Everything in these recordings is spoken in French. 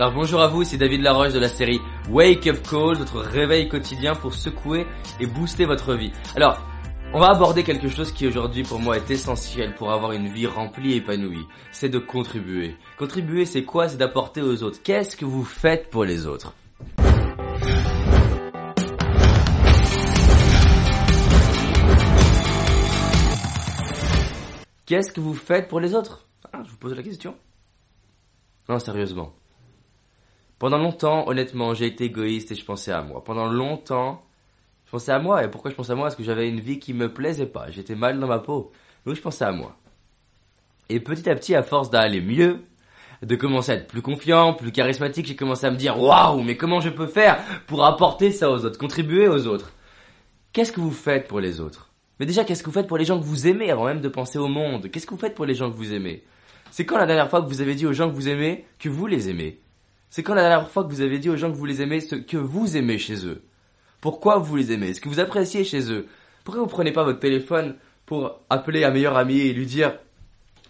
Alors bonjour à vous, c'est David Laroche de la série Wake Up Call, votre réveil quotidien pour secouer et booster votre vie. Alors, on va aborder quelque chose qui aujourd'hui pour moi est essentiel pour avoir une vie remplie et épanouie. C'est de contribuer. Contribuer c'est quoi? C'est d'apporter aux autres. Qu'est-ce que vous faites pour les autres? Qu'est-ce que vous faites pour les autres? Ah, Je vous pose la question. Non, sérieusement. Pendant longtemps, honnêtement, j'ai été égoïste et je pensais à moi. Pendant longtemps, je pensais à moi. Et pourquoi je pensais à moi? Parce que j'avais une vie qui me plaisait pas. J'étais mal dans ma peau. Donc je pensais à moi. Et petit à petit, à force d'aller mieux, de commencer à être plus confiant, plus charismatique, j'ai commencé à me dire waouh, mais comment je peux faire pour apporter ça aux autres, contribuer aux autres? Qu'est-ce que vous faites pour les autres? Mais déjà, qu'est-ce que vous faites pour les gens que vous aimez avant même de penser au monde? Qu'est-ce que vous faites pour les gens que vous aimez? C'est quand la dernière fois que vous avez dit aux gens que vous aimez que vous les aimez? C'est quand la dernière fois que vous avez dit aux gens que vous les aimez ce que vous aimez chez eux Pourquoi vous les aimez? Ce que vous appréciez chez eux? Pourquoi vous prenez pas votre téléphone pour appeler un meilleur ami et lui dire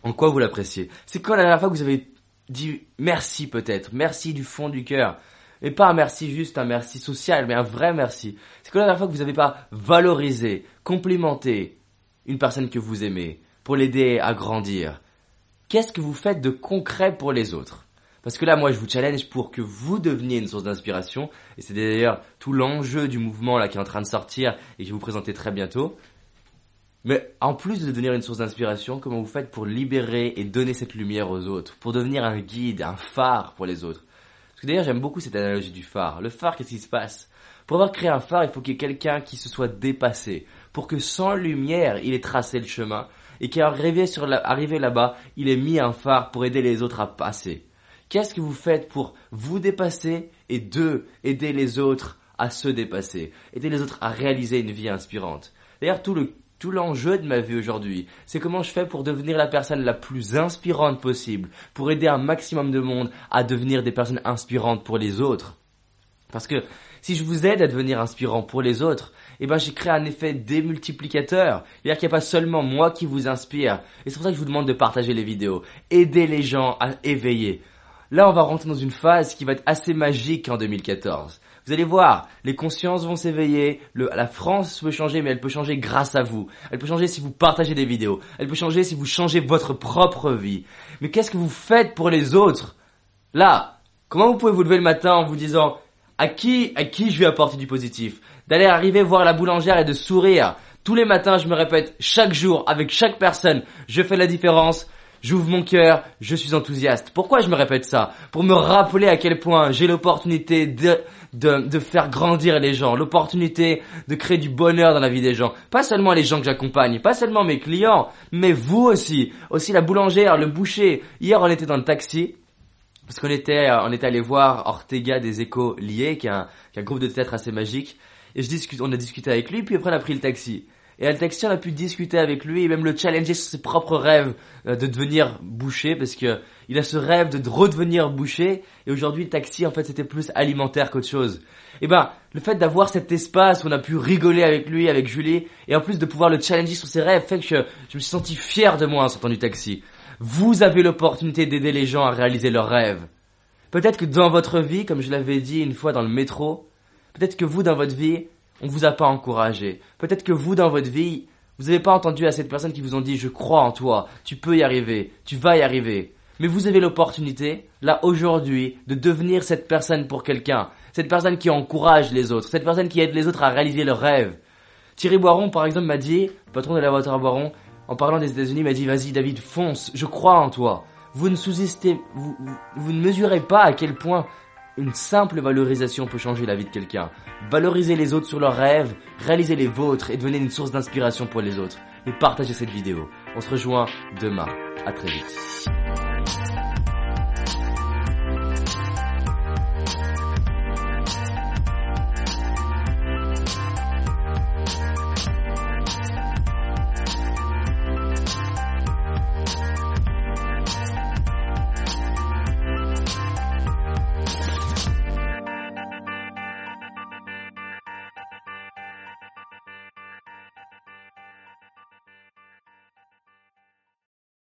en quoi vous l'appréciez? C'est quand la dernière fois que vous avez dit merci peut-être, merci du fond du cœur. Et pas un merci juste, un merci social, mais un vrai merci. C'est quand la dernière fois que vous n'avez pas valorisé, complimenté une personne que vous aimez pour l'aider à grandir. Qu'est-ce que vous faites de concret pour les autres? Parce que là, moi, je vous challenge pour que vous deveniez une source d'inspiration. Et c'est d'ailleurs tout l'enjeu du mouvement là qui est en train de sortir et que je vais vous présenter très bientôt. Mais en plus de devenir une source d'inspiration, comment vous faites pour libérer et donner cette lumière aux autres Pour devenir un guide, un phare pour les autres? Parce que d'ailleurs, j'aime beaucoup cette analogie du phare. Le phare, qu'est-ce qui se passe? Pour avoir créé un phare, il faut qu'il y ait quelqu'un qui se soit dépassé. Pour que sans lumière, il ait tracé le chemin. Et qu'arrivé arrivé là-bas, il ait mis un phare pour aider les autres à passer. Qu'est-ce que vous faites pour vous dépasser et deux, aider les autres à se dépasser, aider les autres à réaliser une vie inspirante? D'ailleurs, tout le tout l'enjeu de ma vie aujourd'hui, c'est comment je fais pour devenir la personne la plus inspirante possible, pour aider un maximum de monde à devenir des personnes inspirantes pour les autres. Parce que si je vous aide à devenir inspirant pour les autres, eh ben j'ai créé un effet démultiplicateur. C'est-à-dire qu'il n'y a pas seulement moi qui vous inspire. Et c'est pour ça que je vous demande de partager les vidéos. Aider les gens à éveiller. Là, on va rentrer dans une phase qui va être assez magique en 2014. Vous allez voir, les consciences vont s'éveiller, la France peut changer, mais elle peut changer grâce à vous. Elle peut changer si vous partagez des vidéos. Elle peut changer si vous changez votre propre vie. Mais qu'est-ce que vous faites pour les autres? Là, comment vous pouvez vous lever le matin en vous disant à qui, à qui je vais apporter du positif? D'aller arriver voir la boulangère et de sourire. Tous les matins, je me répète, chaque jour, avec chaque personne, je fais la différence j'ouvre mon cœur, je suis enthousiaste. Pourquoi je me répète ça Pour me rappeler à quel point j'ai l'opportunité de, de, de, faire grandir les gens, l'opportunité de créer du bonheur dans la vie des gens. Pas seulement les gens que j'accompagne, pas seulement mes clients, mais vous aussi. Aussi la boulangère, le boucher. Hier, on était dans le taxi. Parce qu'on était, euh, on était allé voir Ortega des Échos liés, qui est un, qui est un groupe de théâtre assez magique. Et je discute, on a discuté avec lui, puis après on a pris le taxi. Et on a pu discuter avec lui et même le challenger sur ses propres rêves euh, de devenir boucher parce que il a ce rêve de redevenir boucher et aujourd'hui le taxi en fait c'était plus alimentaire qu'autre chose. Et ben le fait d'avoir cet espace où on a pu rigoler avec lui, avec Julie et en plus de pouvoir le challenger sur ses rêves fait que je, je me suis senti fier de moi en sortant du taxi. Vous avez l'opportunité d'aider les gens à réaliser leurs rêves. Peut-être que dans votre vie, comme je l'avais dit une fois dans le métro, peut-être que vous dans votre vie, on vous a pas encouragé. Peut-être que vous, dans votre vie, vous n'avez pas entendu à cette personne qui vous ont dit je crois en toi, tu peux y arriver, tu vas y arriver. Mais vous avez l'opportunité, là aujourd'hui, de devenir cette personne pour quelqu'un. Cette personne qui encourage les autres, cette personne qui aide les autres à réaliser leurs rêves. Thierry Boiron, par exemple, m'a dit, patron de la voiture à Boiron, en parlant des États-Unis, m'a dit vas-y David, fonce, je crois en toi. Vous ne sous-estimez, vous, vous ne mesurez pas à quel point une simple valorisation peut changer la vie de quelqu'un. Valorisez les autres sur leurs rêves, réalisez les vôtres et devenez une source d'inspiration pour les autres. Et partagez cette vidéo. On se rejoint demain. À très vite.